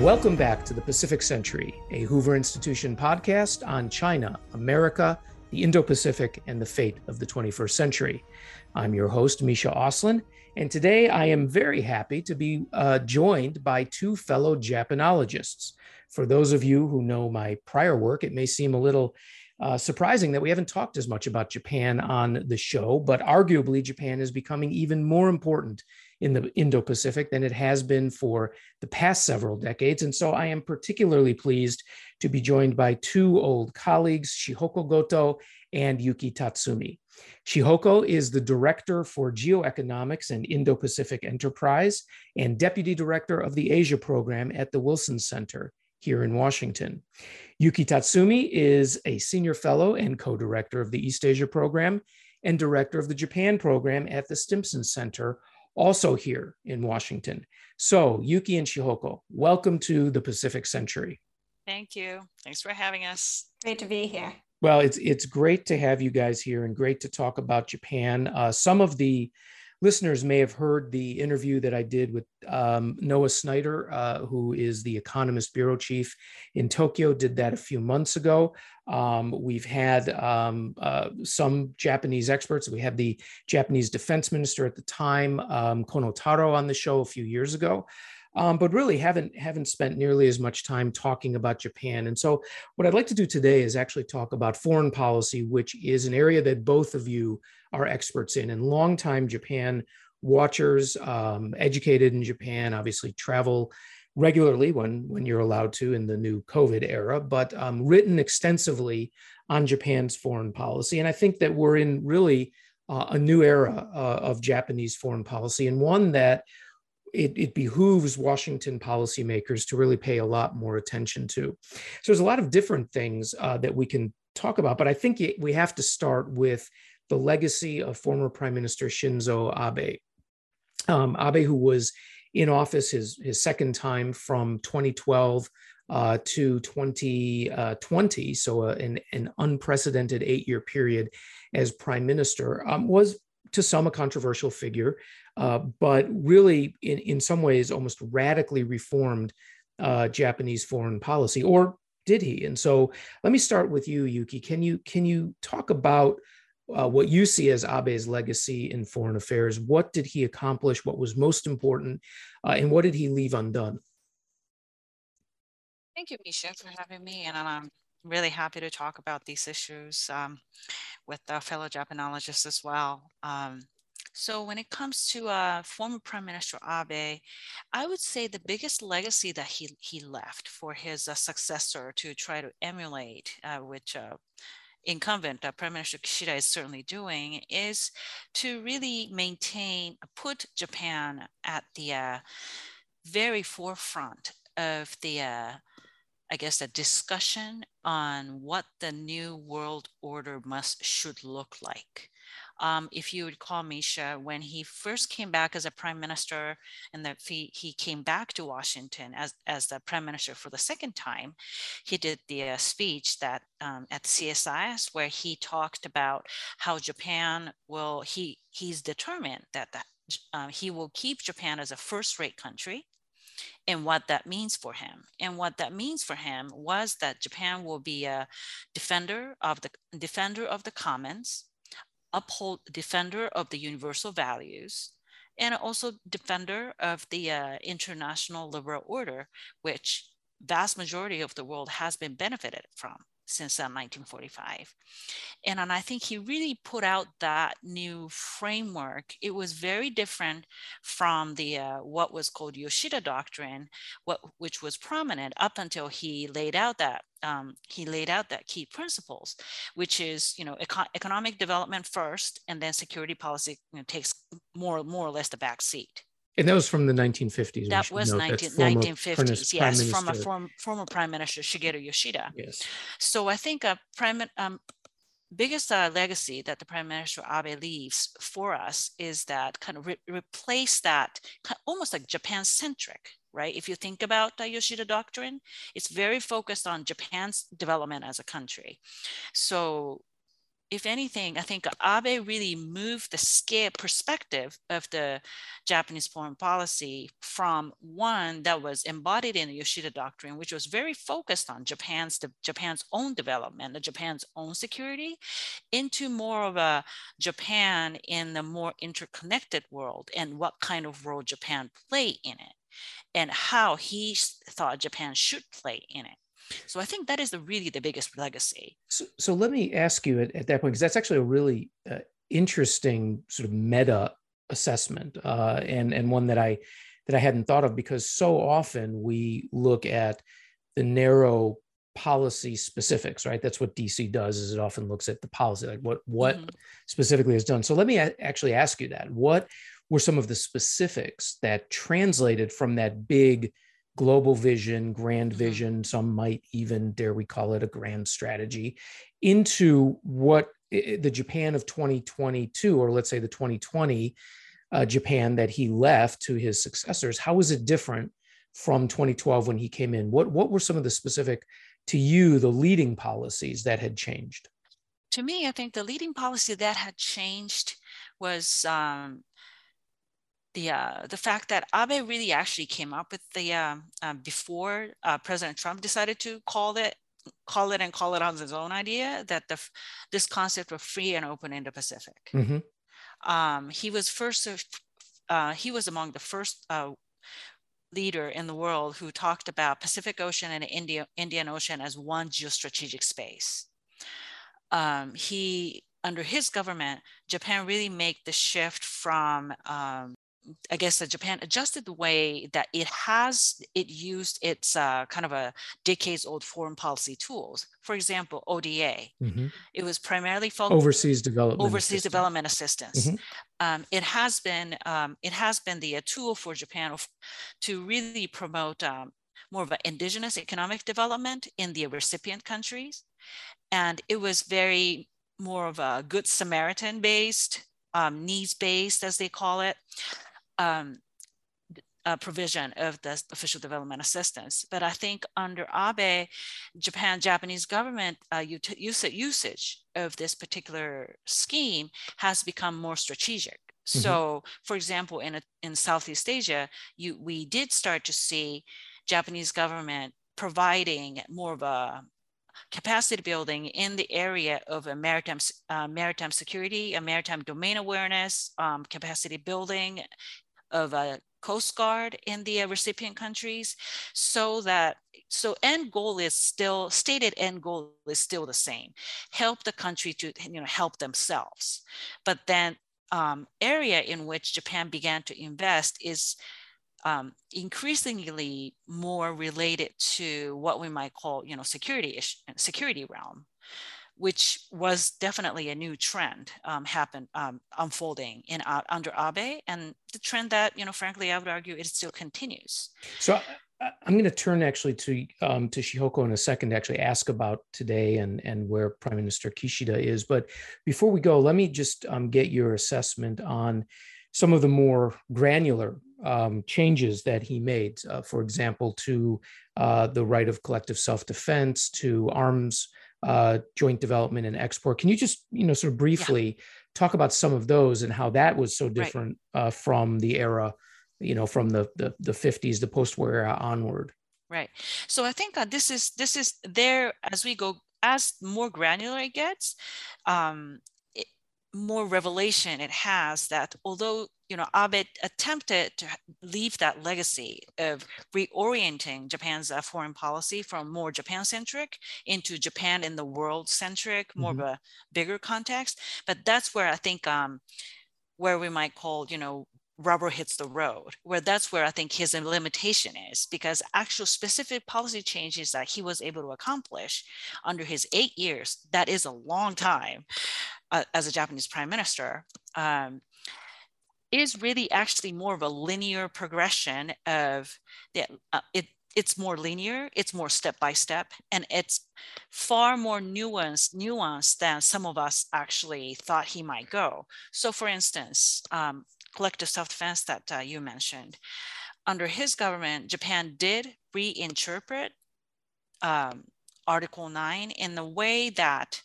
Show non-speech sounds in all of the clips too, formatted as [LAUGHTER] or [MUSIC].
Welcome back to the Pacific Century, a Hoover Institution podcast on China, America, the Indo Pacific, and the fate of the 21st century. I'm your host, Misha Auslin, and today I am very happy to be uh, joined by two fellow Japanologists. For those of you who know my prior work, it may seem a little uh, surprising that we haven't talked as much about Japan on the show, but arguably Japan is becoming even more important in the Indo Pacific than it has been for the past several decades. And so I am particularly pleased to be joined by two old colleagues, Shihoko Goto and Yuki Tatsumi. Shihoko is the Director for Geoeconomics and Indo Pacific Enterprise and Deputy Director of the Asia Program at the Wilson Center here in Washington. Yuki Tatsumi is a Senior Fellow and Co Director of the East Asia Program and Director of the Japan Program at the Stimson Center, also here in Washington. So, Yuki and Shihoko, welcome to the Pacific Century. Thank you. Thanks for having us. Great to be here. Well, it's it's great to have you guys here and great to talk about Japan. Uh, some of the listeners may have heard the interview that I did with um, Noah Sneider, uh, who is the Economist Bureau Chief in Tokyo, did that a few months ago. Um, we've had um, uh, some Japanese experts. We had the Japanese defense minister at the time, um, Kono Taro, on the show a few years ago. Um, but really haven't haven't spent nearly as much time talking about Japan. And so, what I'd like to do today is actually talk about foreign policy, which is an area that both of you are experts in, and longtime Japan watchers, um, educated in Japan, obviously travel regularly when when you're allowed to in the new COVID era, but um, written extensively on Japan's foreign policy. And I think that we're in really uh, a new era uh, of Japanese foreign policy, and one that it, it, behooves Washington policymakers to really pay a lot more attention to. So there's a lot of different things uh, that we can talk about, but I think it, we have to start with the legacy of former Prime Minister Shinzo Abe. Um, Abe, who was in office his, his second time from 2012 uh, to 2020, uh, so uh, an, an unprecedented eight year period as prime minister, um, was to some a controversial figure. Uh, but really, in, in some ways, almost radically reformed uh, Japanese foreign policy, or did he? And so, let me start with you, Yuki. Can you can you talk about uh, what you see as Abe's legacy in foreign affairs? What did he accomplish? What was most important, uh, and what did he leave undone? Thank you, Misha, for having me, and I'm really happy to talk about these issues um, with fellow Japanologists as well. Um, so when it comes to uh, former Prime Minister Abe, I would say the biggest legacy that he, he left for his uh, successor to try to emulate, uh, which uh, incumbent uh, Prime Minister Kishida is certainly doing, is to really maintain, put Japan at the uh, very forefront of the I guess, a discussion on what the new world order must should look like. Um, if you would call Misha, when he first came back as a prime minister and that he, he came back to Washington as, as the prime minister for the second time, he did the uh, speech that um, at CSIS where he talked about how Japan will, he, he's determined that, that uh, he will keep Japan as a first rate country and what that means for him. And what that means for him was that Japan will be a defender of the defender of the commons, uphold defender of the universal values, and also defender of the uh, international liberal order, which vast majority of the world has been benefited from since uh, 1945. And, and I think he really put out that new framework. It was very different from the uh, what was called Yoshida Doctrine, what, which was prominent up until he laid out that um, he laid out that key principles, which is you know eco- economic development first, and then security policy you know, takes more more or less the back seat. And that was from the 1950s. That was 19, 1950s, yes, from a form, former Prime Minister Shigeru Yoshida. Yes. So I think a prime, um, biggest uh, legacy that the Prime Minister Abe leaves for us is that kind of re- replace that almost like Japan centric, right? If you think about the Yoshida Doctrine, it's very focused on Japan's development as a country. So if anything, I think Abe really moved the scale perspective of the Japanese foreign policy from one that was embodied in the Yoshida Doctrine, which was very focused on Japan's Japan's own development, Japan's own security, into more of a Japan in the more interconnected world and what kind of role Japan play in it, and how he thought Japan should play in it. So I think that is the, really the biggest legacy. So, so let me ask you at, at that point, because that's actually a really uh, interesting sort of meta assessment, uh, and and one that I that I hadn't thought of because so often we look at the narrow policy specifics, right? That's what DC does. Is it often looks at the policy, like what what mm-hmm. specifically is done. So let me a- actually ask you that: what were some of the specifics that translated from that big global vision, grand mm-hmm. vision, some might even dare we call it a grand strategy, into what the Japan of 2022, or let's say the 2020 uh, Japan that he left to his successors. How was it different from 2012 when he came in? What what were some of the specific to you the leading policies that had changed? To me, I think the leading policy that had changed was um, the uh, the fact that Abe really actually came up with the uh, uh, before uh, President Trump decided to call it call it and call it on his own idea that the this concept of free and open Indo-Pacific. Mm-hmm. Um, he was first uh, he was among the first uh, leader in the world who talked about Pacific Ocean and India, Indian Ocean as one geostrategic space. Um, he under his government, Japan really made the shift from um, I guess that Japan adjusted the way that it has it used its uh, kind of a decades old foreign policy tools. For example, ODA. Mm-hmm. It was primarily focused overseas development overseas assistance. development assistance. Mm-hmm. Um, it has been um, it has been the a tool for Japan to really promote um, more of an indigenous economic development in the recipient countries, and it was very more of a good Samaritan based um, needs based, as they call it um, uh, provision of the official development assistance. But I think under Abe, Japan, Japanese government uh, usage of this particular scheme has become more strategic. Mm-hmm. So, for example, in a, in Southeast Asia, you, we did start to see Japanese government providing more of a capacity building in the area of a maritime, uh, maritime security, a maritime domain awareness, um, capacity building of a Coast Guard in the uh, recipient countries so that so end goal is still stated end goal is still the same. Help the country to you know help themselves. But then um, area in which Japan began to invest is um, increasingly more related to what we might call you know security ish, security realm which was definitely a new trend um, happen um, unfolding in uh, under Abe, and the trend that you know, frankly, I would argue it still continues. So I'm going to turn actually to um, to Shihoko in a second to actually ask about today and and where Prime Minister Kishida is. But before we go, let me just um, get your assessment on some of the more granular um, changes that he made. Uh, for example, to uh, the right of collective self-defense, to arms uh, joint development and export. Can you just, you know, sort of briefly yeah. talk about some of those and how that was so different right. uh, from the era, you know, from the the, the 50s, the post-war era onward? Right. So I think uh, this is this is there as we go as more granular it gets. Um, more revelation it has that although you know Abe attempted to leave that legacy of reorienting Japan's uh, foreign policy from more Japan centric into Japan in the world centric, more mm-hmm. of a bigger context. But that's where I think um, where we might call you know rubber hits the road where that's where i think his limitation is because actual specific policy changes that he was able to accomplish under his eight years that is a long time uh, as a Japanese prime minister, um, is really actually more of a linear progression of the, uh, it, it's more linear, it's more step by step, and it's far more nuanced, nuanced than some of us actually thought he might go. So, for instance, um, collective self-defense that uh, you mentioned, under his government, Japan did reinterpret um, Article 9 in the way that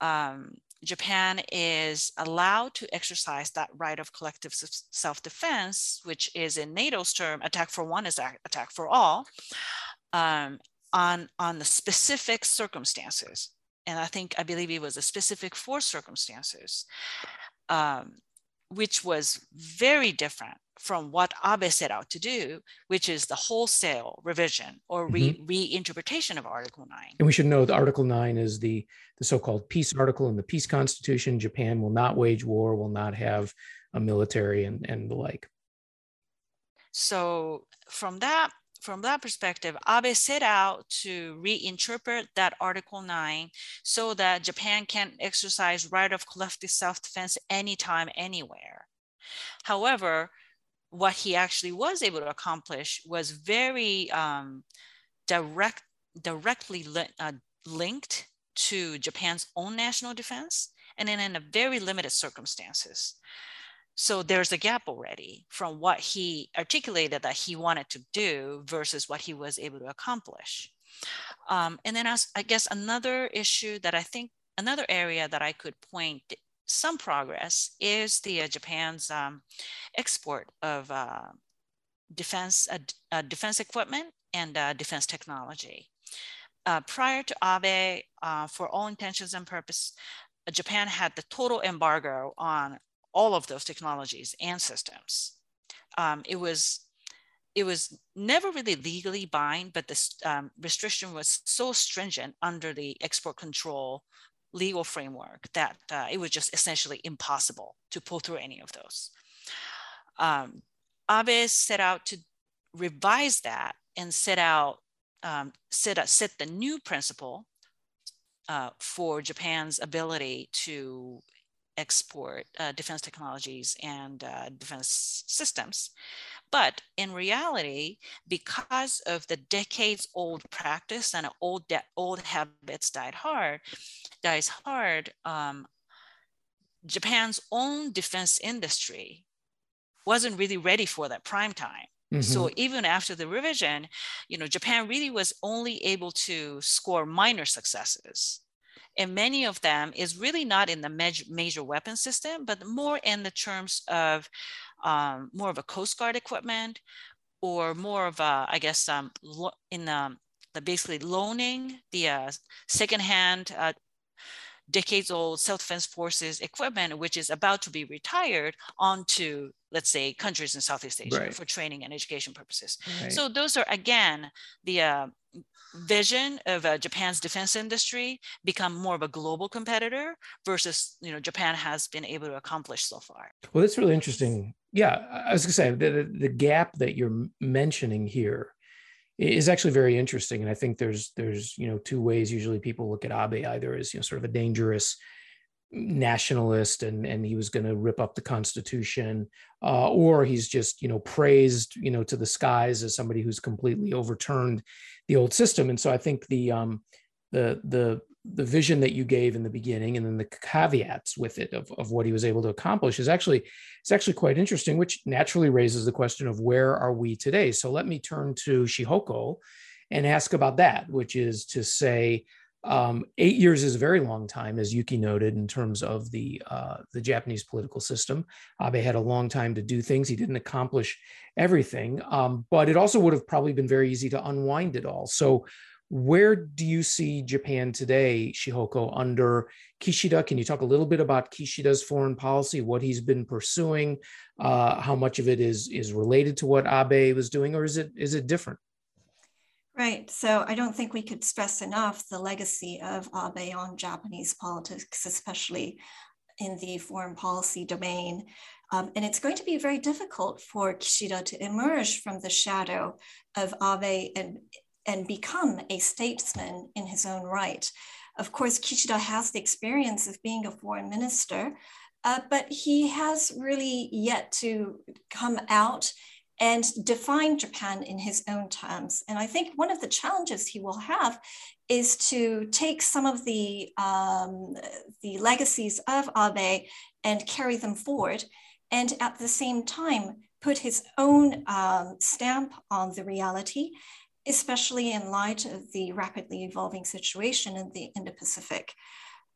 um, Japan is allowed to exercise that right of collective self-defense, which is in NATO's term, attack for one is attack for all, um, on, on the specific circumstances. And I think, I believe it was a specific four circumstances, um, which was very different from what Abe set out to do, which is the wholesale revision or re- mm-hmm. reinterpretation of Article 9. And we should know that Article 9 is the, the so called peace article in the peace constitution. Japan will not wage war, will not have a military, and, and the like. So, from that from that perspective, Abe set out to reinterpret that Article 9 so that Japan can exercise right of collective self-defense anytime, anywhere. However, what he actually was able to accomplish was very um, direct, directly li uh, linked to Japan's own national defense, and then in a very limited circumstances. So there's a gap already from what he articulated that he wanted to do versus what he was able to accomplish. Um, and then as, I guess another issue that I think, another area that I could point some progress is the uh, Japan's um, export of uh, defense uh, uh defense equipment and uh, defense technology. Uh, prior to Abe, for all intentions and purpose, Japan had the total embargo on all of those technologies and systems. Um, it was it was never really legally bind, but the um, restriction was so stringent under the export control legal framework that uh, it was just essentially impossible to pull through any of those. Um, Abe set out to revise that and set out um, set, set the new principle uh, for Japan's ability to export uh, defense technologies and uh, defense systems. But in reality, because of the decades old practice and old, old habits died hard, dies hard, um, Japan's own defense industry wasn't really ready for that prime time. Mm-hmm. So even after the revision, you know, Japan really was only able to score minor successes. And many of them is really not in the major, weapon system, but more in the terms of um, more of a Coast Guard equipment or more of a, I guess, um, in the, the basically loaning the uh, secondhand uh, decades old self-defense forces equipment, which is about to be retired onto, let's say, countries in Southeast Asia right. for training and education purposes. Right. So those are, again, the uh, vision of uh, Japan's defense industry become more of a global competitor versus, you know, Japan has been able to accomplish so far. Well, that's really interesting. Yeah, I was gonna say the, the gap that you're mentioning here is actually very interesting and i think there's there's you know two ways usually people look at abe. Either as you know sort of a dangerous nationalist and and he was going to rip up the constitution uh, or he's just you know praised you know to the skies as somebody who's completely overturned the old system. And so i think the um the the the vision that you gave in the beginning and then the caveats with it of, of what he was able to accomplish is actually it's actually quite interesting which naturally raises the question of where are we today? So let me turn to shihoko and ask about that which is to say um, eight years is a very long time as yuki noted in terms of the uh, the japanese political system. Abe had a long time to do things. He didn't accomplish everything um, but it also would have probably been very easy to unwind it all. So where do you see Japan today, Shihoko, under Kishida? Can you talk a little bit about Kishida's foreign policy, what he's been pursuing, uh, how much of it is is related to what Abe was doing, or is it is it different? Right. So I don't think we could stress enough the legacy of Abe on Japanese politics, especially in the foreign policy domain. Um, and it's going to be very difficult for Kishida to emerge from the shadow of Abe and and become a statesman in his own right. Of course, Kishida has the experience of being a foreign minister, uh, but he has really yet to come out and define Japan in his own terms. And I think one of the challenges he will have is to take some of the, um, the legacies of Abe and carry them forward, and at the same time, put his own um, stamp on the reality especially in light of the rapidly evolving situation in the Indo-Pacific.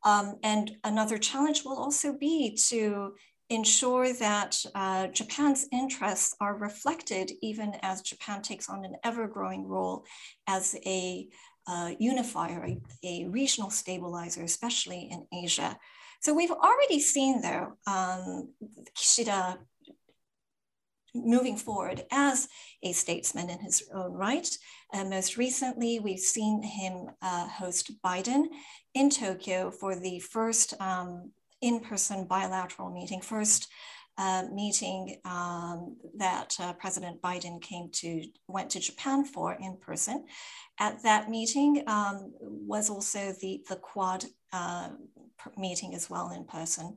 Um, and another challenge will also be to ensure that uh, Japan's interests are reflected even as Japan takes on an ever growing role as a uh, unifier, a, a, regional stabilizer, especially in Asia. So we've already seen though, um, Kishida moving forward as a statesman in his own right. Uh, most recently, we've seen him uh, host Biden in Tokyo for the first um, in-person bilateral meeting, first uh, meeting um, that uh, President Biden came to, went to Japan for in person. At that meeting um, was also the, the Quad uh, meeting as well in person.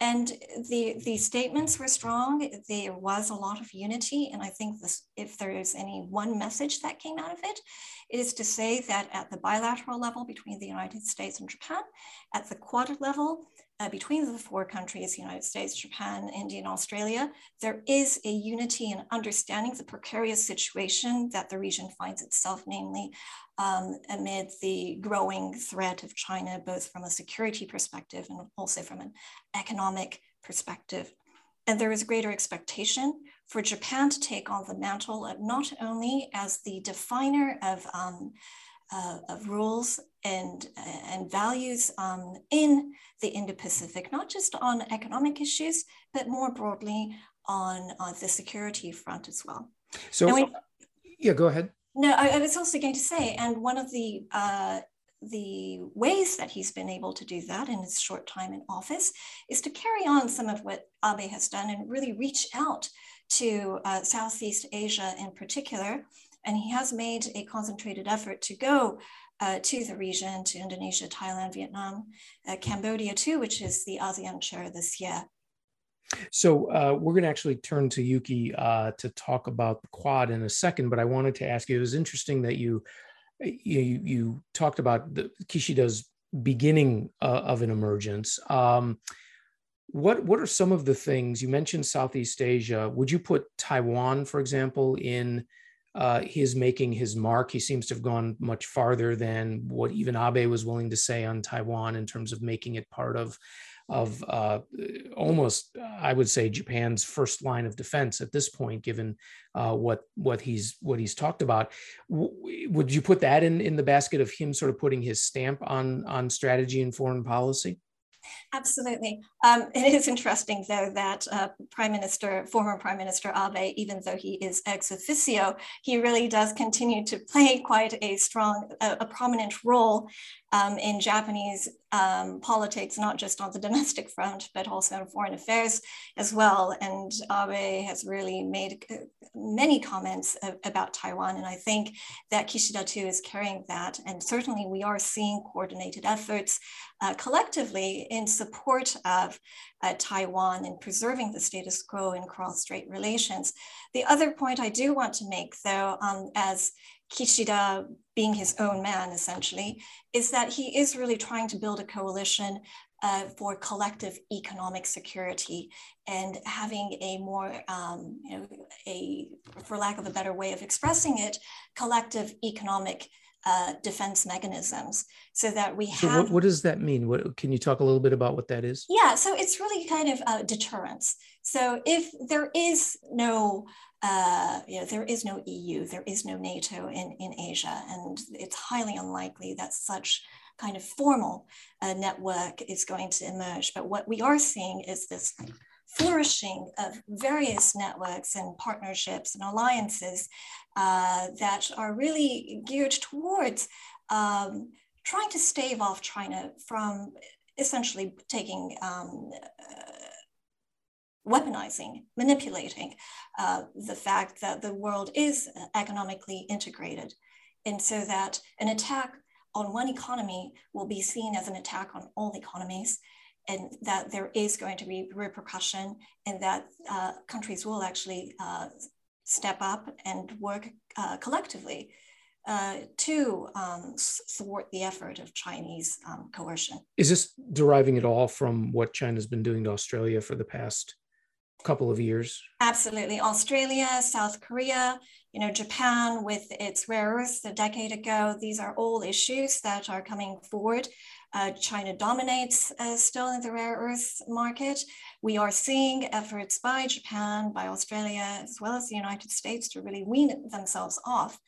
And the, the statements were strong. There was a lot of unity. And I think this, if there is any one message that came out of it, it is to say that at the bilateral level between the United States and Japan, at the Quad level, uh, between the four countries, United States, Japan, India, and Australia, there is a unity in understanding the precarious situation that the region finds itself, namely um, amid the growing threat of China, both from a security perspective and also from an economic perspective. And there is greater expectation for Japan to take on the mantle of not only as the definer of um, uh, of rules and, and values um, in the Indo-Pacific, not just on economic issues, but more broadly on, on the security front as well. So, we, yeah, go ahead. No, I, I, was also going to say, and one of the uh, the ways that he's been able to do that in his short time in office is to carry on some of what Abe has done and really reach out to uh, Southeast Asia in particular and he has made a concentrated effort to go uh, to the region, to Indonesia, Thailand, Vietnam, uh, Cambodia too, which is the ASEAN chair this year. So uh, we're going to actually turn to Yuki uh, to talk about the Quad in a second, but I wanted to ask you. It was interesting that you you, you talked about the Kishida's beginning uh, of an emergence. Um, what what are some of the things you mentioned? Southeast Asia. Would you put Taiwan, for example, in uh, his making his mark. He seems to have gone much farther than what even Abe was willing to say on Taiwan in terms of making it part of of uh, almost, I would say, Japan's first line of defense at this point, given uh, what what he's what he's talked about. W- would you put that in in the basket of him sort of putting his stamp on on strategy and foreign policy? Absolutely. Um, [LAUGHS] it is interesting, though, that uh, Prime Minister, former Prime Minister Abe, even though he is ex officio, he really does continue to play quite a strong, a, a prominent role um, in Japanese um, politics, not just on the [LAUGHS] domestic front, but also in foreign affairs as well. And Abe has really made uh, many comments about Taiwan. And I think that Kishida too is carrying that. And certainly we are seeing coordinated efforts uh, collectively in support of uh, Taiwan and preserving the status quo in cross-strait relations. The other point I do want to make, though, um, as Kishida being his own man, essentially, is that he is really trying to build a coalition uh, for collective economic security and having a more, um, you know, a, for lack of a better way of expressing it, collective economic uh, defense mechanisms so that we so have. What, what, does that mean? What can you talk a little bit about what that is? Yeah, so it's really kind of a deterrence. So if there is no uh, you know, there is no EU, there is no NATO in, in Asia, and it's highly unlikely that such kind of formal uh, network is going to emerge. But what we are seeing is this flourishing of various networks and partnerships and alliances uh, that are really geared towards um, trying to stave off China from essentially taking um, uh, weaponizing, manipulating uh, the fact that the world is economically integrated. And so that an attack on one economy will be seen as an attack on all economies, and that there is going to be repercussion, and that uh, countries will actually uh, step up and work uh, collectively uh, to um, thwart the effort of Chinese um, coercion. Is this deriving at all from what China's been doing to Australia for the past couple of years? Absolutely. Australia, South Korea, you know, Japan with its rare earths a decade ago, these are all issues that are coming forward Uh, China dominates uh, still in the rare earth market. We are seeing efforts by Japan, by Australia, as well as the United States to really wean themselves off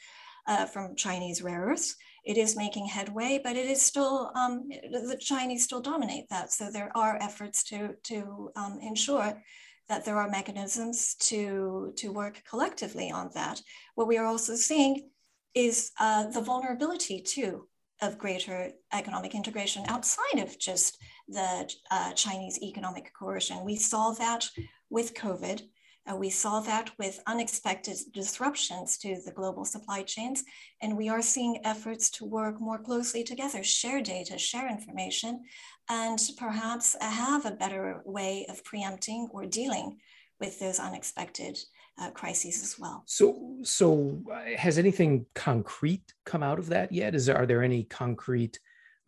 uh, from Chinese rare earths. It is making headway, but it is still, um, the Chinese still dominate that. So there are efforts to, to um, ensure that there are mechanisms to, to work collectively on that. What we are also seeing is uh, the vulnerability too of greater economic integration outside of just the uh, Chinese economic coercion. We saw that with COVID. Uh, we saw that with unexpected disruptions to the global supply chains, and we are seeing efforts to work more closely together, share data, share information, and perhaps have a better way of preempting or dealing with those unexpected uh, crises as well. So, so uh, has anything concrete come out of that yet? Is there are there any concrete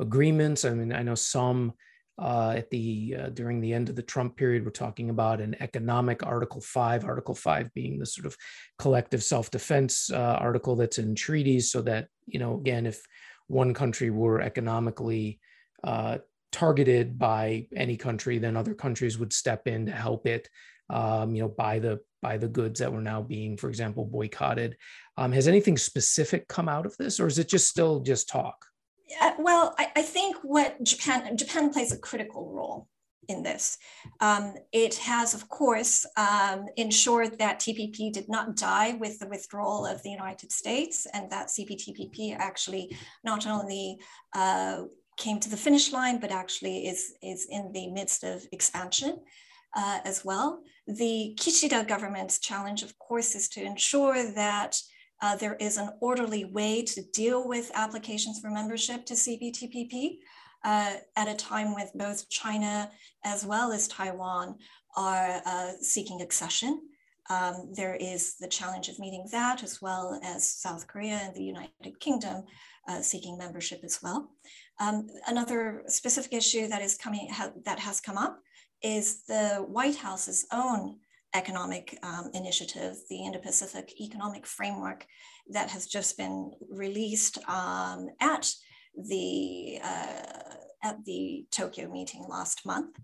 agreements? I mean, I know some uh, at the uh, during the end of the Trump period, we're talking about an economic Article Five. Article Five being the sort of collective self-defense uh, article that's in treaties, so that you know, again, if one country were economically uh, targeted by any country, then other countries would step in to help it. Um, you know, buy the by the goods that were now being, for example, boycotted. Um, has anything specific come out of this, or is it just still just talk? Yeah, well, I, I think what Japan Japan plays a critical role in this. Um, it has, of course, um, ensured that TPP did not die with the withdrawal of the United States, and that CPTPP actually not only uh, came to the finish line, but actually is, is in the midst of expansion uh, as well. The Kishida government's challenge, of course, is to ensure that uh, there is an orderly way to deal with applications for membership to CPTPP uh, at a time when both China as well as Taiwan are uh, seeking accession. Um, there is the challenge of meeting that as well as South Korea and the United Kingdom uh, seeking membership as well. Um, another specific issue that is coming ha that has come up is the White House's own economic um, initiative, the Indo-Pacific Economic Framework that has just been released um, at the uh, at the Tokyo meeting last month.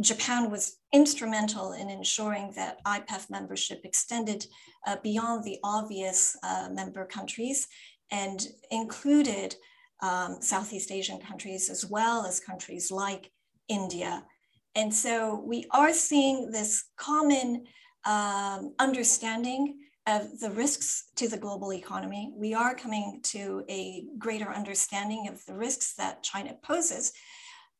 Japan was instrumental in ensuring that IPEF membership extended uh, beyond the obvious uh, member countries and included um, Southeast Asian countries as well as countries like India and so we are seeing this common um, understanding of the risks to the global economy. We are coming to a greater understanding of the risks that China poses.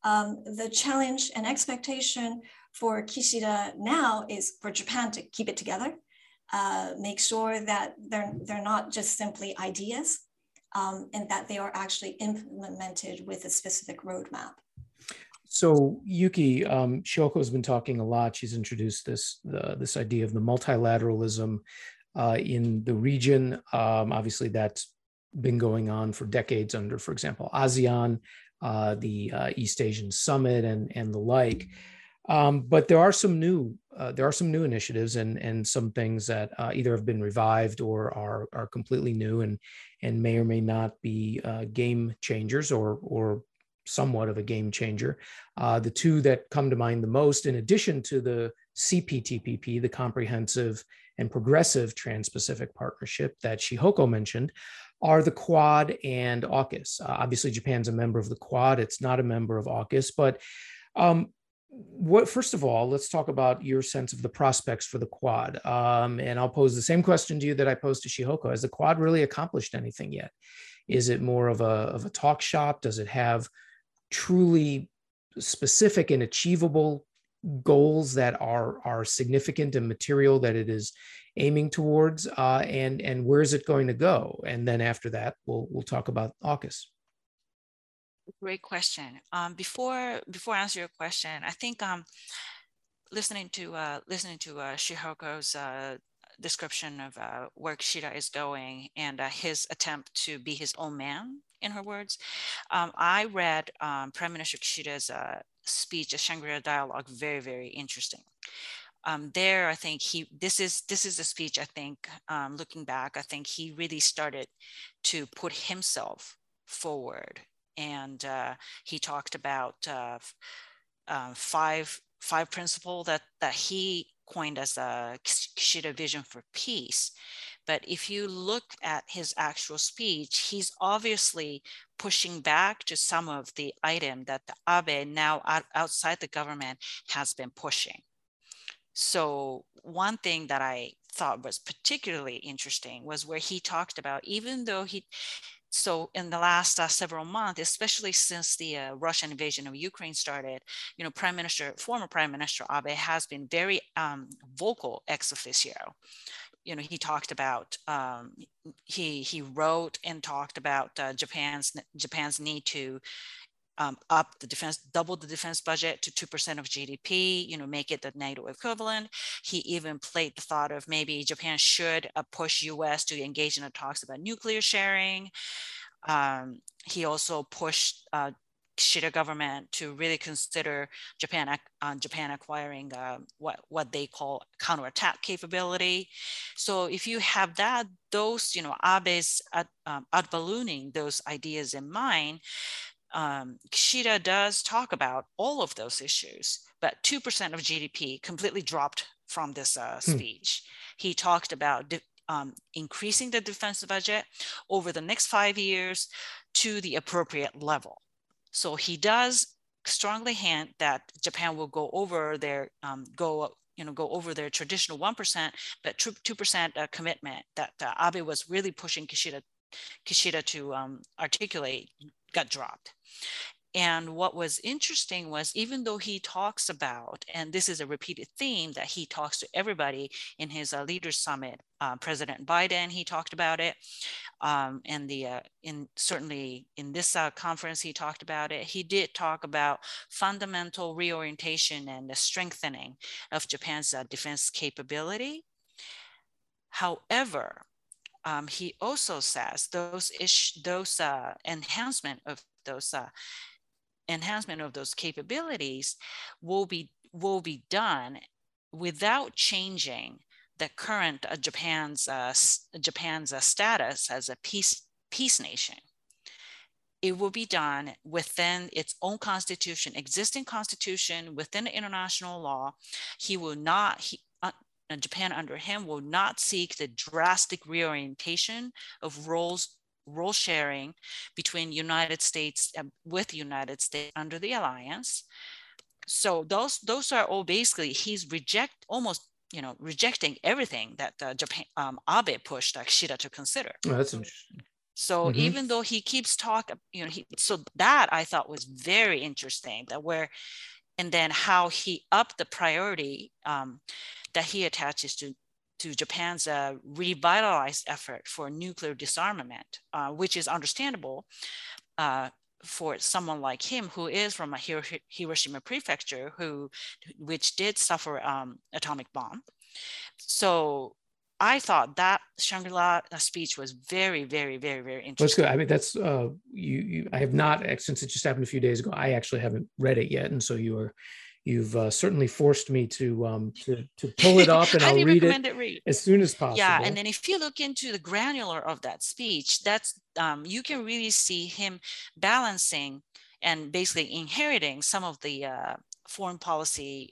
Um, the challenge and expectation for Kishida now is for Japan to keep it together, uh, make sure that they're, they're not just simply ideas, um, and that they are actually implemented with a specific roadmap. So Yuki, um, Shihoko has been talking a lot. She's introduced this the, this idea of the multilateralism uh, in the region. Um, obviously, that's been going on for decades under, for example, ASEAN, uh, the uh, East Asian Summit, and and the like. Um, but there are some new uh, there are some new initiatives and and some things that uh, either have been revived or are are completely new and and may or may not be uh, game changers or or somewhat of a game changer. Uh, the two that come to mind the most, in addition to the CPTPP, the Comprehensive and Progressive Trans Pacific Partnership that Shihoko mentioned, are the Quad and AUKUS. Uh, obviously, Japan's a member of the Quad, it's not a member of AUKUS, but um, what first of all let's talk about your sense of the prospects for the quad. Um, and i'll pose the same question to you that i posed to shihoko. Has the quad really accomplished anything yet? Is it more of a, of a talk shop? Does it have truly specific and achievable goals that are are significant and material that it is aiming towards uh, and and where is it going to go and then after that we'll we'll talk about AUKUS. Great question. Um, before before I answer your question, I think um, listening to uh, listening to uh, Shihoko's uh, description of uh, where Kishida is going and uh, his attempt to be his own man in her words. Um, I read um, Prime Minister Kishida's uh, speech, a Shangri-La dialogue, very, very interesting. Um, there, I think he, this is, this is a speech, I think, um, looking back, I think he really started to put himself forward and uh, he talked about uh, uh, five five principle that that he coined as a Kishida vision for peace. But if you look at his actual speech, he's obviously pushing back to some of the item that the Abe now out, outside the government has been pushing. So one thing that I thought was particularly interesting was where he talked about even though he so in the last uh, several months, especially since the uh, Russian invasion of Ukraine started, you know, Prime Minister, former Prime Minister Abe has been very um, vocal ex officio. You know, he talked about um, he he wrote and talked about uh, Japan's Japan's need to um, up the defense, double the defense budget to 2% of GDP, you know, make it the NATO equivalent. He even played the thought of maybe Japan should uh, push US to engage in talks about nuclear sharing. Um, he also pushed uh, Kishida government to really consider Japan, uh, Japan acquiring uh, what, what they call counterattack capability. So if you have that, those, you know, Abe's ad, um, ad ballooning those ideas in mind, um, Kishida does talk about all of those issues, but 2% of GDP completely dropped from this uh, hmm. speech. Hmm. He talked about um, increasing the defense budget over the next five years to the appropriate level. So he does strongly hint that Japan will go over their um, go you know go over their traditional one percent, but two percent uh, commitment that uh, Abe was really pushing Kishida Kishida to um, articulate got dropped. And what was interesting was even though he talks about, and this is a repeated theme that he talks to everybody in his uh, leaders summit, uh, President Biden, he talked about it. Um, and the uh, in certainly in this uh, conference, he talked about it. He did talk about fundamental reorientation and the strengthening of Japan's uh, defense capability. However, um, he also says those ish, those uh, enhancement of those uh, enhancement of those capabilities will be will be done without changing the current uh, Japan's uh, Japan's uh, status as a peace peace nation. It will be done within its own constitution, existing constitution, within international law. He will not. He, uh, Japan under him will not seek the drastic reorientation of roles role sharing between United States uh, with United States under the alliance. So those those are all basically he's reject almost you know rejecting everything that uh, Japan um, Abe pushed uh, Kishida to consider. Oh, that's interesting. So mm-hmm. even though he keeps talking, you know, he, so that I thought was very interesting. That where, and then how he upped the priority um, that he attaches to to Japan's uh, revitalized effort for nuclear disarmament, uh, which is understandable uh, for someone like him who is from a Hiroshima prefecture, who which did suffer um, atomic bomb. So I thought that Shangri-La uh, speech was very, very, very, very interesting. That's good. I mean, that's uh, you, you. I have not since it just happened a few days ago. I actually haven't read it yet, and so you are you've uh, certainly forced me to um, [LAUGHS] to to pull it up and I'll read it, it read. as soon as possible. Yeah, and then if you look into the granular of that speech, that's um, you can really see him balancing and basically inheriting some of the uh, foreign policy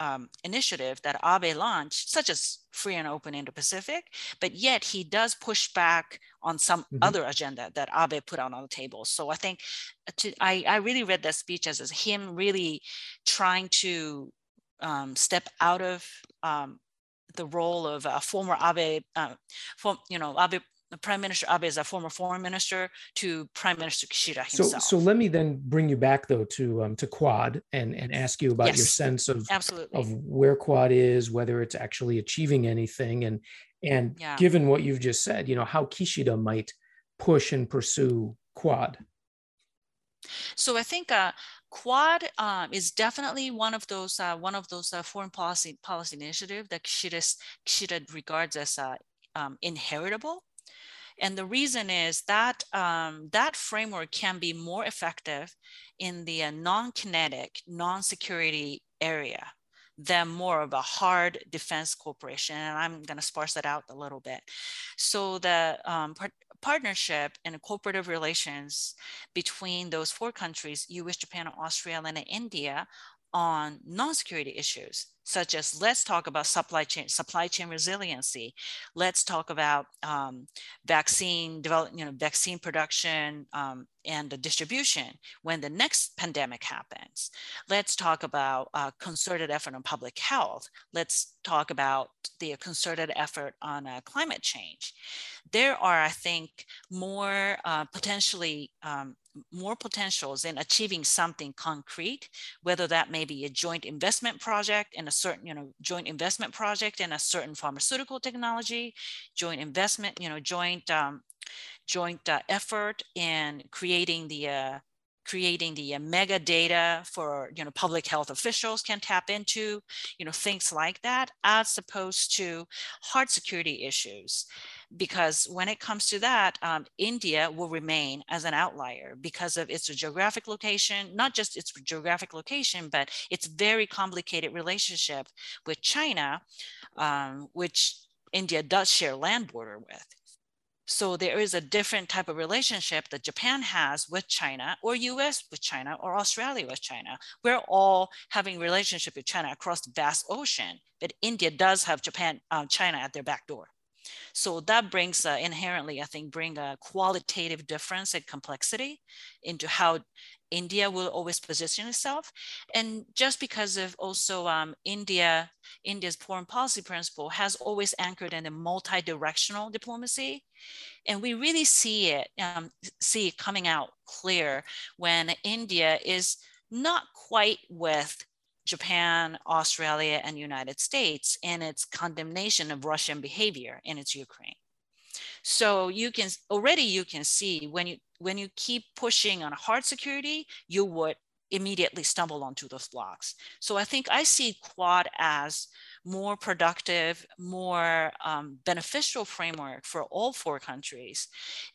um, initiative that Abe launched, such as free and open Indo-Pacific, but yet he does push back on some mm-hmm. other agenda that Abe put out on the table. So I think uh, to, I, I really read that speech as, as him really trying to um, step out of um, the role of a former Abe, uh, for, you know, Abe Prime Minister Abe is a former foreign minister to Prime Minister Kishida himself. So, so let me then bring you back though to um, to Quad and and ask you about yes, your sense of absolutely of where Quad is, whether it's actually achieving anything, and and yeah. given what you've just said, you know how Kishida might push and pursue Quad. So I think uh, Quad um, is definitely one of those uh, one of those uh, foreign policy policy initiative that Kishida, Kishida regards as uh, um, inheritable and the reason is that um, that framework can be more effective in the uh, non-kinetic, non-security area than more of a hard defense cooperation. And I'm going to sparse that out a little bit. So the um, part, partnership and cooperative relations between those four countries, US, Japan, Australia, and India, on non-security issues such as let's talk about supply chain supply chain resiliency. Let's talk about um, vaccine development you know vaccine production um, and the distribution when the next pandemic happens. Let's talk about uh, concerted effort on public health. Let's talk about the concerted effort on uh, climate change. There are i think more uh, potentially um, more potentials in achieving something concrete, whether that may be a joint investment project and a certain, you know, joint investment project in a certain pharmaceutical technology, joint investment, you know, joint um, joint uh, effort in creating the uh, creating the uh, mega data for you know public health officials can tap into you know things like that as opposed to hard security issues because when it comes to that, um, India will remain as an outlier because of its geographic location, not just its geographic location, but its very complicated relationship with China, um, which India does share land border with. So there is a different type of relationship that Japan has with China or US with China or Australia with China. We're all having relationship with China across the vast ocean, but India does have Japan, uh, China at their back door. So that brings uh, inherently, I think, bring a qualitative difference and complexity into how India will always position itself. And just because of also um, India, India's foreign policy principle has always anchored in a multi-directional diplomacy. And we really see it, um, see it coming out clear when India is not quite with Japan, Australia, and United States in its condemnation of Russian behavior in its Ukraine. So you can already you can see when you when you keep pushing on hard security, you would immediately stumble onto those blocks. So I think I see Quad as more productive, more um, beneficial framework for all four countries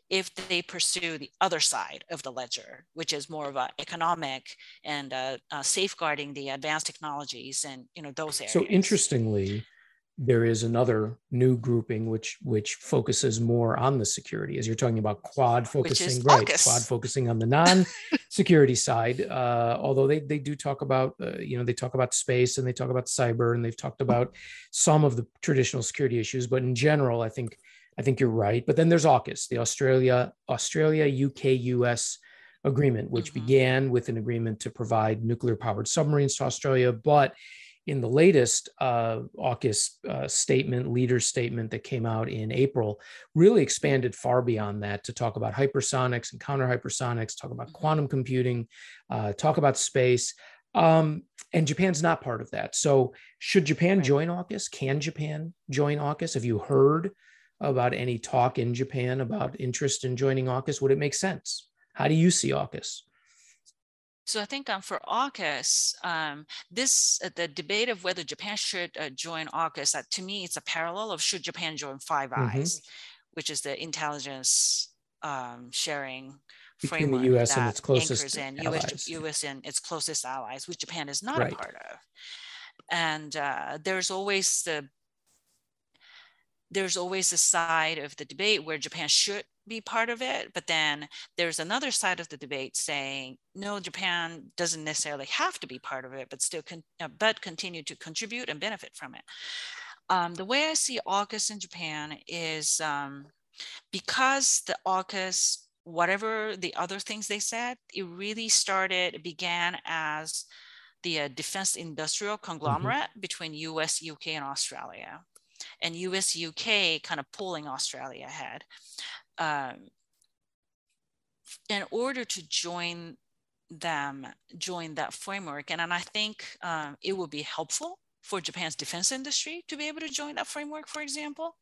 if they pursue the other side of the ledger, which is more of an economic and uh, uh, safeguarding the advanced technologies and you know those areas. So interestingly, there is another new grouping which which focuses more on the security as you're talking about quad focusing right AUKUS. quad focusing on the [LAUGHS] non-security side uh, although they they do talk about uh, you know they talk about space and they talk about cyber and they've talked about some of the traditional security issues but in general i think i think you're right but then there's AUKUS the australia australia uk us agreement which mm-hmm. began with an agreement to provide nuclear powered submarines to australia but in the latest uh, AUKUS uh, statement, leader statement that came out in April, really expanded far beyond that to talk about hypersonics and counter hypersonics, talk about mm-hmm. quantum computing, uh, talk about space. Um, and Japan's not part of that. So, should Japan right. join AUKUS? Can Japan join AUKUS? Have you heard about any talk in Japan about interest in joining AUKUS? Would it make sense? How do you see AUKUS? So I think um, for AUKUS, um, this uh, the debate of whether Japan should uh, join AUKUS, uh, to me, it's a parallel of should Japan join Five mm-hmm. Eyes, which is the intelligence um, sharing between framework the U.S. and its closest in allies. US, US and its closest allies, which Japan is not right. a part of. And uh, there's always the there's always a side of the debate where Japan should be part of it. But then there's another side of the debate saying, no, Japan doesn't necessarily have to be part of it, but still, con- uh, but continue to contribute and benefit from it. Um, the way I see AUKUS in Japan is um, because the AUKUS, whatever the other things they said, it really started, it began as the uh, defense industrial mm-hmm. conglomerate mm-hmm. between US, UK, and Australia and US UK kind of pulling Australia ahead um, in order to join them, join that framework. And, and I think um, it would be helpful for Japan's defense industry to be able to join that framework, for example,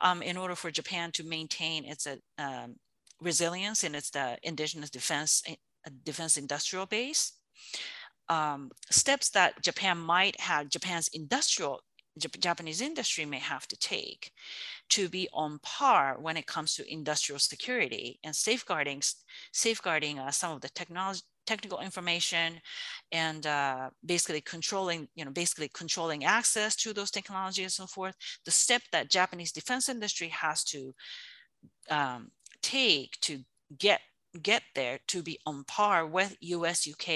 um, in order for Japan to maintain its uh, um, resilience in its the indigenous defense, uh, defense industrial base. Um, steps that Japan might have, Japan's industrial Japanese industry may have to take to be on par when it comes to industrial security and safeguarding safeguarding uh, some of the technology technical information and uh, basically controlling you know basically controlling access to those technologies and so forth. The step that japanese defense industry has to um, take to get get there to be on par with us uk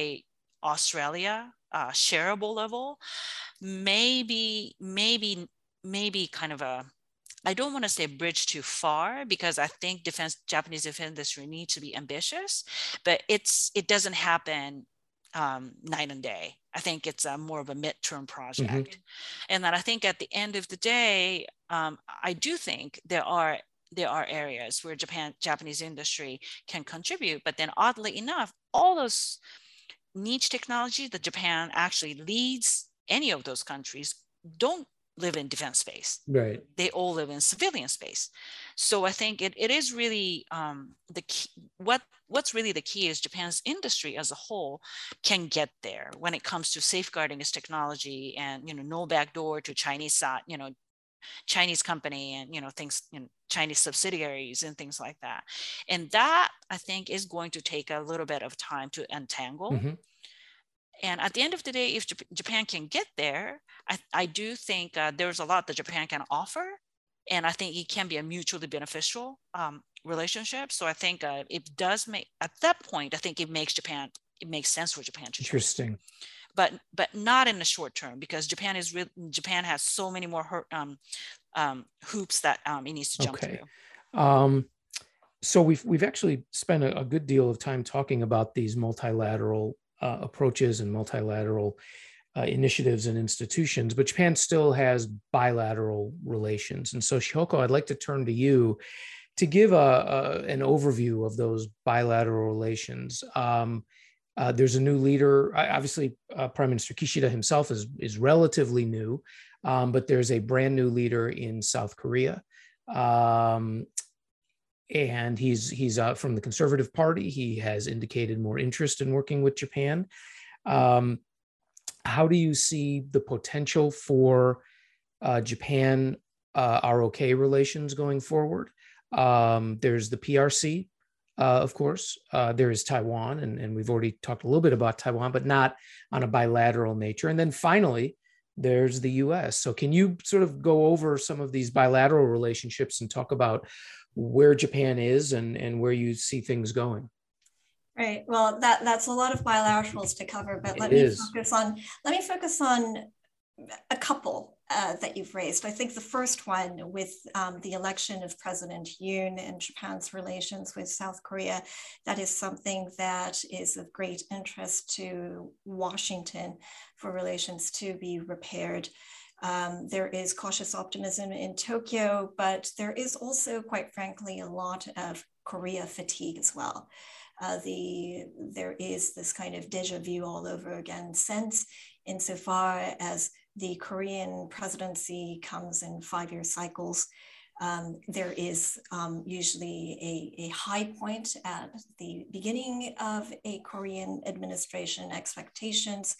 australia uh, shareable level maybe maybe maybe kind of a I don't want to say bridge too far because I think defense Japanese defense industry needs to be ambitious, but it's it doesn't happen um, night and day. I think it's a more of a midterm project, mm-hmm. and that I think at the end of the day, um, I do think there are there are areas where Japan Japanese industry can contribute, but then oddly enough, all those niche technology that Japan actually leads any of those countries don't live in defense space. Right. They all live in civilian space. So I think it, it is really um, the key, what what's really the key is Japan's industry as a whole can get there when it comes to safeguarding its technology and you know no backdoor to Chinese side, you know Chinese company and you know things you know, Chinese subsidiaries and things like that. And that I think is going to take a little bit of time to untangle. Mm-hmm. And at the end of the day, if Japan can get there, I, I do think uh, there's a lot that Japan can offer. And I think it can be a mutually beneficial um, relationship. So I think uh, it does make, at that point, I think it makes Japan, it makes sense for Japan to. Interesting. But but not in the short term because Japan is real. Japan has so many more um, um, hoops that um, it needs to jump okay. through. Um, so we've we've actually spent a, a, good deal of time talking about these multilateral uh, approaches and multilateral uh, initiatives and institutions, but Japan still has bilateral relations. And so, Shihoko, I'd like to turn to you to give a, a an overview of those bilateral relations. Um, uh, there's a new leader. Obviously, uh, Prime Minister Kishida himself is is relatively new, um, but there's a brand new leader in South Korea. Um, and he's he's uh, from the Conservative Party. He has indicated more interest in working with Japan. Um, how do you see the potential for uh, Japan uh, ROK relations going forward? Um, there's the PRC, uh, of course. Uh, there is Taiwan, and, and we've already talked a little bit about Taiwan, but not on a bilateral nature. And then finally, there's the US. So, can you sort of go over some of these bilateral relationships and talk about where Japan is and, and where you see things going? Right. Well, that that's a lot of bilaterals to cover, but let it me is. focus on let me focus on a couple uh, that you've raised. I think the first one with um, the election of President Yoon and Japan's relations with South Korea, that is something that is of great interest to Washington for relations to be repaired. Um, there is cautious optimism in Tokyo, but there is also, quite frankly, a lot of Korea fatigue as well. Uh, the there is this kind of deja vu all over again sense insofar as the Korean presidency comes in five-year cycles. Um, there is um, usually a, a, high point at the beginning of a Korean administration, expectations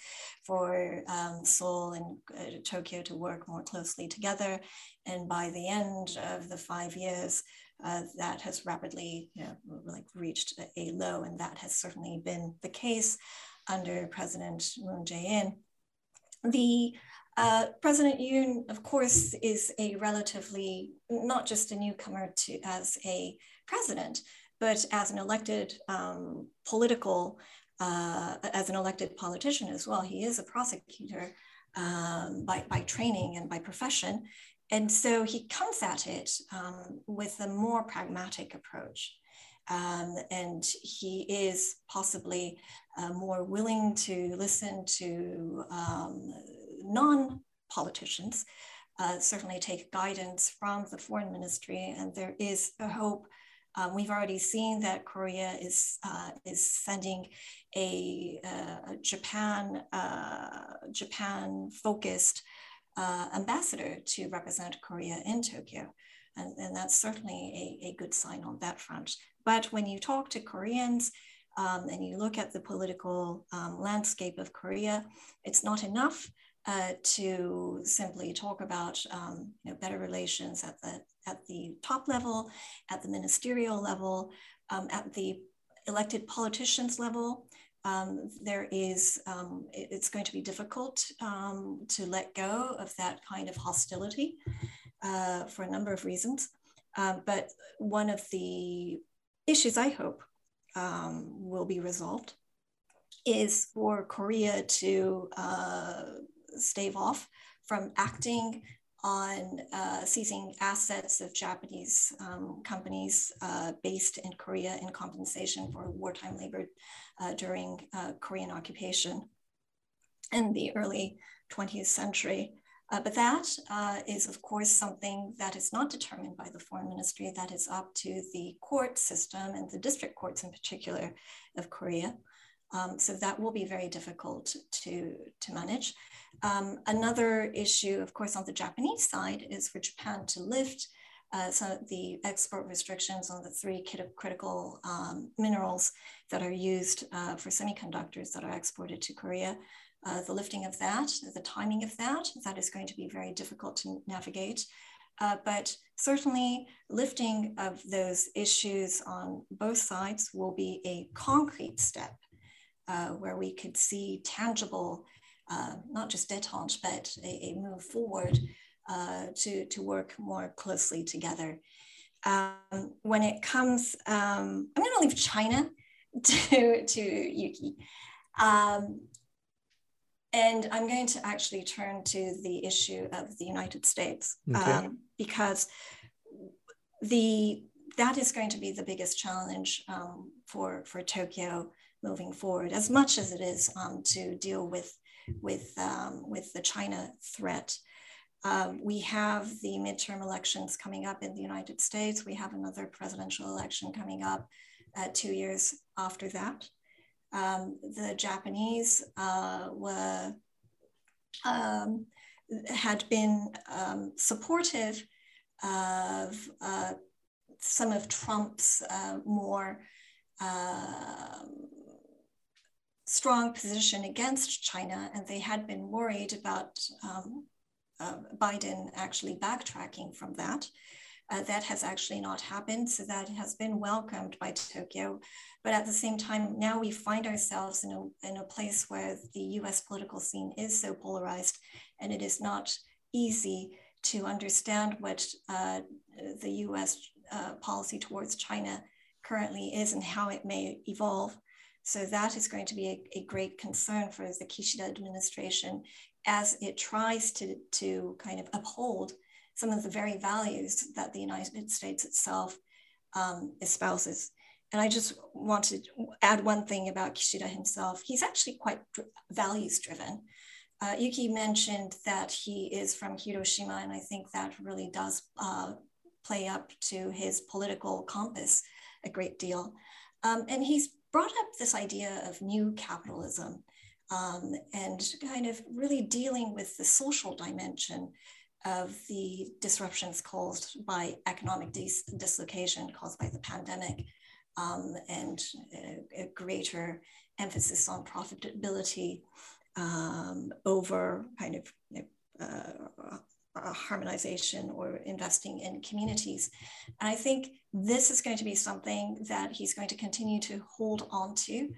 for um, Seoul and uh, Tokyo to work more closely together. And by the end of the five years, uh, that has rapidly you know, like reached a low, and that has certainly been the case under President Moon Jae-in. The uh, President Yoon, of course, is a relatively, not just a newcomer to as a president, but as an elected um, political, uh, as an elected politician as well. He is a prosecutor um, by, by training and by profession. And so he comes at it um, with a more pragmatic approach. Um, and he is possibly uh, more willing to listen to um, non politicians uh, certainly take guidance from the foreign ministry, and there is a hope. Um, we've already seen that Korea is uh, is sending a, uh, Japan uh, Japan focused uh, ambassador to represent Korea in Tokyo, and, and that's certainly a, a good sign on that front. But when you talk to Koreans, um, and you look at the political um, landscape of Korea, it's not enough uh, to simply talk about um, you know, better relations at the, at the top level, at the ministerial level, um, at the elected politicians level. Um, there is, um, it, it's going to be difficult um, to let go of that kind of hostility uh, for a number of reasons. Uh, but one of the issues I hope um, will be resolved is for Korea to uh, stave off from acting on uh, seizing assets of Japanese um, companies uh, based in Korea in compensation for wartime labor uh, during uh, Korean occupation in the early 20th century. Uh, but that uh, is, of course, something that is not determined by the foreign ministry, that is up to the court system and the district courts in particular of Korea. Um, so that will be very difficult to, to manage. Um, another issue, of course, on the Japanese side is for Japan to lift uh, of the export restrictions on the three critical um, minerals that are used uh, for semiconductors that are exported to Korea. Uh, the lifting of that, the timing of that, that is going to be very difficult to navigate. Uh, but certainly lifting of those issues on both sides will be a concrete step uh, where we could see tangible, uh, not just detente, but a, a move forward uh, to, to work more closely together. Um, when it comes, um, I'm going to leave China [LAUGHS] to, to Yuki. Um, and I'm going to actually turn to the issue of the United States okay. um, because the that is going to be the biggest challenge um, for for Tokyo moving forward, as much as it is um, to deal with with um, with the China threat. Um, we have the midterm elections coming up in the United States. We have another presidential election coming up uh, two years after that um, the Japanese uh, were um, had been um, supportive of uh, some of Trump's uh, more um, strong position against China, and they had been worried about um, uh, Biden actually backtracking from that. Uh, that has actually not happened. So that has been welcomed by Tokyo. But at the same time, now we find ourselves in a, in a place where the US political scene is so polarized and it is not easy to understand what uh, the US uh, policy towards China currently is and how it may evolve. So that is going to be a, a great concern for the Kishida administration as it tries to, to kind of uphold some of the very values that the United States itself um, espouses. And I just want to add one thing about Kishida himself. He's actually quite values driven. Uh, Yuki mentioned that he is from Hiroshima, and I think that really does uh, play up to his political compass a great deal. Um, and he's brought up this idea of new capitalism um, and kind of really dealing with the social dimension of the disruptions caused by economic dis dislocation caused by the pandemic um, and a, a, greater emphasis on profitability um, over kind of uh, harmonization or investing in communities. And I think this is going to be something that he's going to continue to hold on to.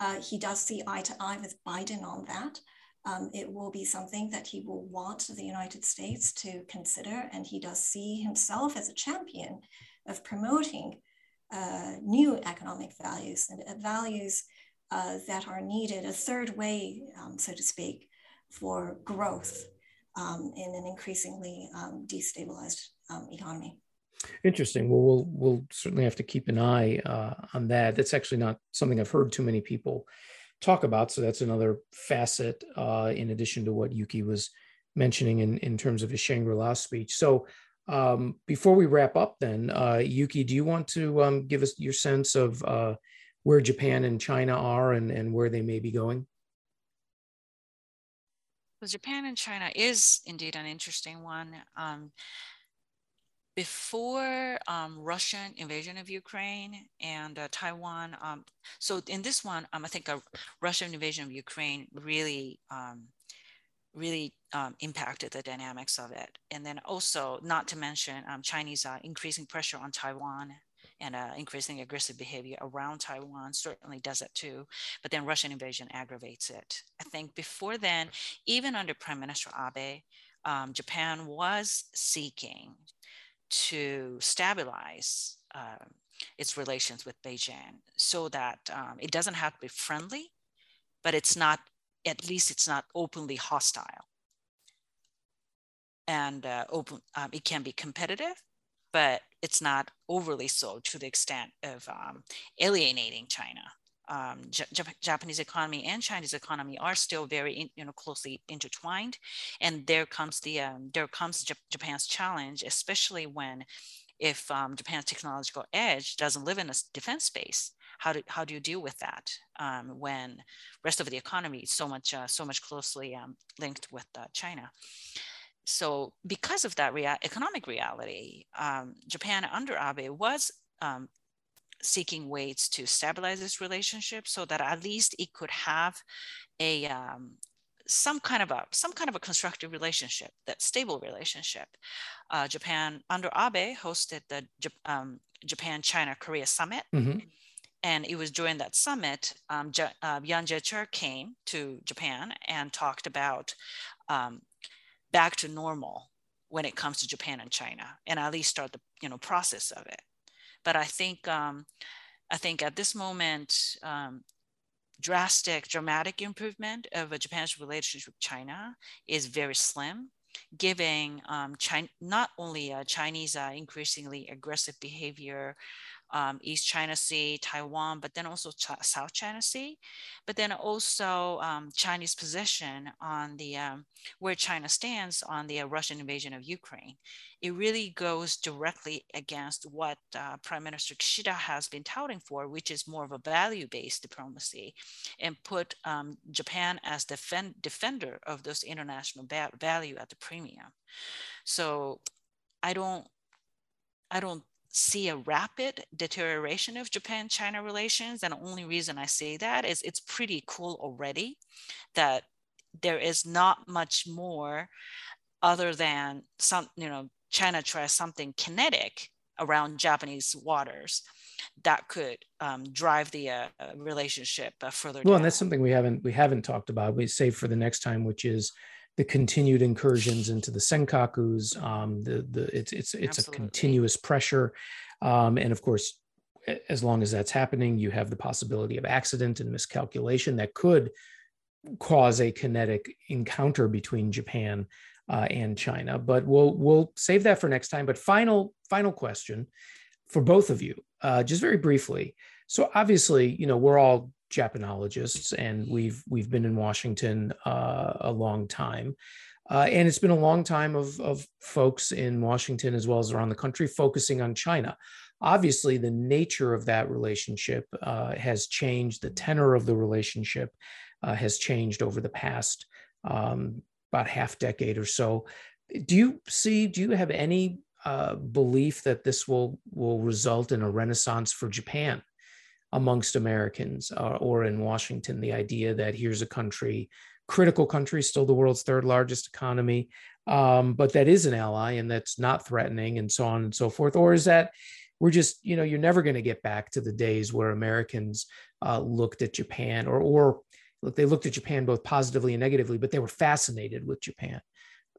Uh, he does see eye to eye with Biden on that. Um, it will be something that he will want the United States to consider, and he does see himself as a champion of promoting uh, new economic values and uh, values uh, that are needed, a third way, um, so to speak, for growth um, in an increasingly um, destabilized um, economy. Interesting. Well, we'll we'll certainly have to keep an eye uh, on that. That's actually not something I've heard too many people talk about. So that's another facet uh, in addition to what Yuki was mentioning in, in terms of his Shangri-La speech. So um, before we wrap up then, uh, Yuki, do you want to um, give us your sense of uh, where Japan and China are and, and where they may be going? Well, Japan and China is indeed an interesting one. Um, before um, Russian invasion of Ukraine and uh, Taiwan. Um, so in this one, um, I think a Russian invasion of Ukraine really, um, really um, impacted the dynamics of it. And then also, not to mention Chinese uh, increasing pressure on Taiwan and uh, increasing aggressive behavior around Taiwan certainly does it too. But then Russian invasion aggravates it. I think before then, even under Prime Minister Abe, Japan was seeking to stabilize uh, its relations with Beijing so that um, it doesn't have to be friendly, but it's not, at least it's not openly hostile. And uh, open, um, it can be competitive, but it's not overly so to the extent of um, alienating China. Um, Japanese economy and Chinese economy are still very in, you know closely intertwined, and there comes the um, there comes Japan's challenge, especially when if um, Japan's technological edge doesn't live in a defense space, how do, how do you deal with that um, when rest of the economy is so much, uh, so much closely um, linked with uh, China? So because of that rea economic reality, um, Japan under Abe was um, seeking ways to stabilize this relationship so that at least it could have a um, some kind of a some kind of a constructive relationship, that stable relationship. Uh, Japan under Abe hosted the um, Japan China Korea summit. Mm-hmm. And it was during that summit, um, J- uh, Yang Jiechi came to Japan and talked about um, back to normal when it comes to Japan and China, and at least start the you know process of it. But I think um, I think at this moment, um, drastic, dramatic improvement of Japan's relationship with China is very slim, giving um, China, not only Chinese uh, increasingly aggressive behavior um, East China Sea, Taiwan, but then also Ch South China Sea, but then also um, Chinese position on the um, where China stands on the uh, Russian invasion of Ukraine. It really goes directly against what uh, Prime Minister Kishida has been touting for, which is more of a value-based diplomacy, and put um, Japan as defend defender of those international value at the premium. So I don't I don't see a rapid deterioration of Japan China relations. And the only reason I say that is it's pretty cool already that there is not much more other than some, you know, China tries something kinetic around Japanese waters that could um, drive the uh, relationship uh, further. Well, down. and that's something we haven't we haven't talked about. We save for the next time, which is the continued incursions into the senkakus. Um, the the it's it's it's Absolutely. a continuous pressure, um, and of course, as long as that's happening, you have the possibility of accident and miscalculation that could cause a kinetic encounter between Japan uh, and China. But we'll we'll save that for next time. But final final question for both of you, uh, just very briefly. So obviously, you know, we're all Japanologists, and we've we've been in Washington uh, a long time. Uh, and it's been a long time of, of folks in Washington as well as around the country focusing on China. Obviously, the nature of that relationship uh, has changed. The tenor of the relationship uh, has changed over the past um, about half decade or so. Do you see? Do you have any uh, belief that this will will result in a renaissance for Japan amongst Americans uh, or in Washington, the idea that here's a country, critical country, still the world's third largest economy, um, but that is an ally and that's not threatening and so on and so forth? Or is that we're just, you know, you're never going to get back to the days where Americans uh, looked at Japan or, or look, they looked at Japan both positively and negatively, but they were fascinated with Japan.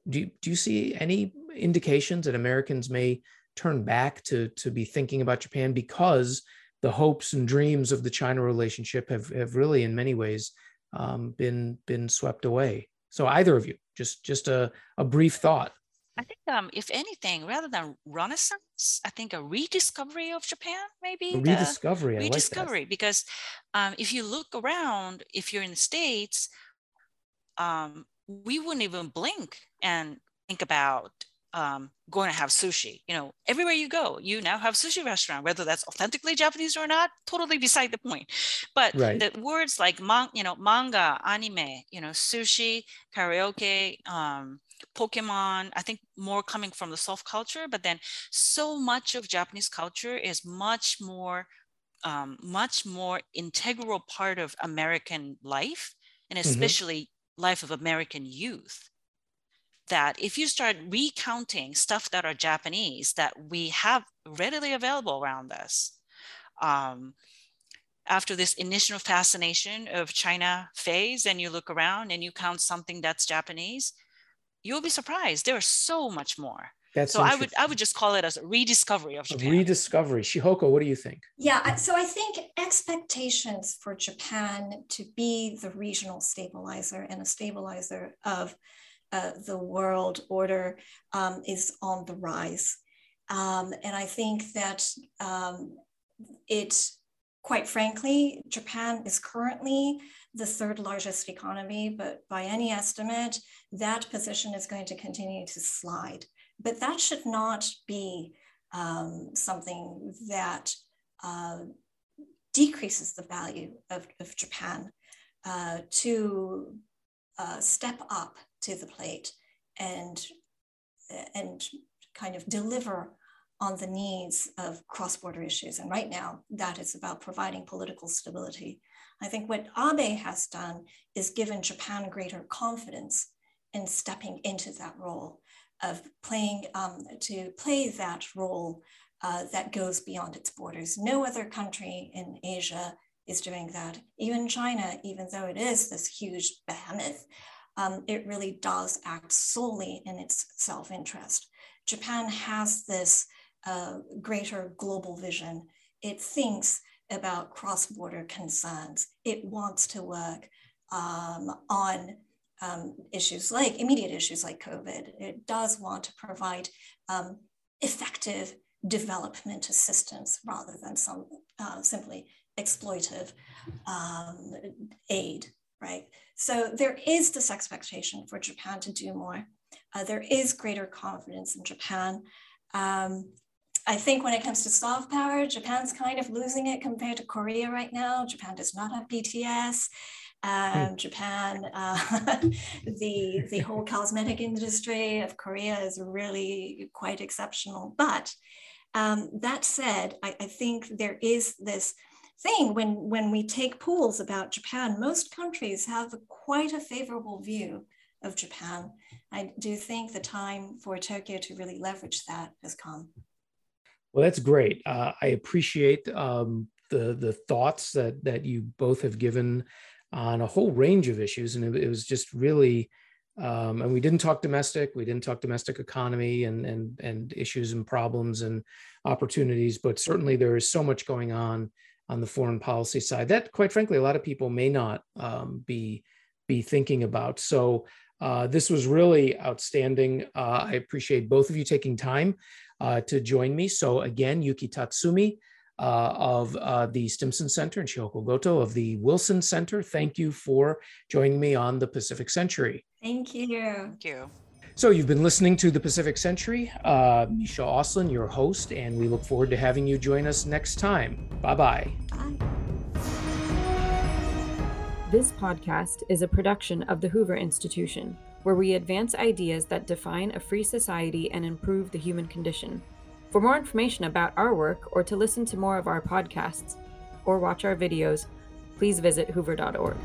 Do you, do you see any indications that Americans may turn back to, to be thinking about Japan because the hopes and dreams of the China relationship have, have really, in many ways, um, been been swept away. So either of you, just just a, a brief thought. I think, um, if anything, rather than renaissance, I think a rediscovery of Japan, maybe a rediscovery. rediscovery, like because um, if you look around, if you're in the states, um, we wouldn't even blink and think about um, going to have sushi. You know, everywhere you go, you now have sushi restaurant, whether that's authentically Japanese or not, totally beside the point. But right. the words like man, you know, manga, anime, you know, sushi, karaoke, um, Pokemon, I think more coming from the soft culture, but then so much of Japanese culture is much more, um, much more integral part of American life, and mm-hmm. especially mm-hmm. life of American youth that if you start recounting stuff that are Japanese that we have readily available around us, um, after this initial fascination of China phase, and you look around and you count something that's Japanese, you'll be surprised. There's so much more. That's so I would I would just call it as a rediscovery of Japan. rediscovery. Shihoko, what do you think? Yeah, so I think expectations for Japan to be the regional stabilizer and a stabilizer of uh, the world order um, is on the rise. Um, and I think that um, it, quite frankly, Japan is currently the third largest economy, but by any estimate, that position is going to continue to slide. But that should not be um, something that uh, decreases the value of, of Japan uh, to uh, step up to the plate and, and kind of deliver on the needs of cross-border issues. And right now, that is about providing political stability. I think what Abe has done is given Japan greater confidence in stepping into that role of playing um, to play that role uh, that goes beyond its borders. No other country in Asia is doing that. Even China, even though it is this huge behemoth, um, it really does act solely in its self-interest. Japan has this uh, greater global vision. It thinks about cross-border concerns. It wants to work um, on um, issues like immediate issues like COVID. It does want to provide um, effective development assistance rather than some uh, simply exploitive um, aid, right? So there is this expectation for Japan to do more. Uh, there is greater confidence in Japan. Um, I think when it comes to soft power, Japan's kind of losing it compared to Korea right now. Japan does not have BTS. Um, hmm. Japan, uh, [LAUGHS] the the whole cosmetic industry of Korea is really quite exceptional. But um, that said, I, I, think there is this thing when when we take polls about Japan, most countries have quite a favorable view of Japan. I do think the time for Tokyo to really leverage that has come. Well, that's great. Uh, I appreciate um, the the thoughts that that you both have given on a whole range of issues, and it, it was just really. Um, and we didn't talk domestic. We didn't talk domestic economy and and and issues and problems and opportunities. But certainly there is so much going on on the foreign policy side that, quite frankly, a lot of people may not um, be be thinking about. So uh, this was really outstanding. Uh, I appreciate both of you taking time uh, to join me. So again, Yuki Tatsumi uh, of uh, the Stimson Center and Shihoko Goto of the Wilson Center, thank you for joining me on the Pacific Century. Thank you. Thank you. So you've been listening to the Pacific Century. Uh, Misha Auslin, your host, and we look forward to having you join us next time. Bye-bye. Bye. This podcast is a production of the Hoover Institution where we advance ideas that define a free society and improve the human condition. For more information about our work or to listen to more of our podcasts or watch our videos, please visit hoover.org.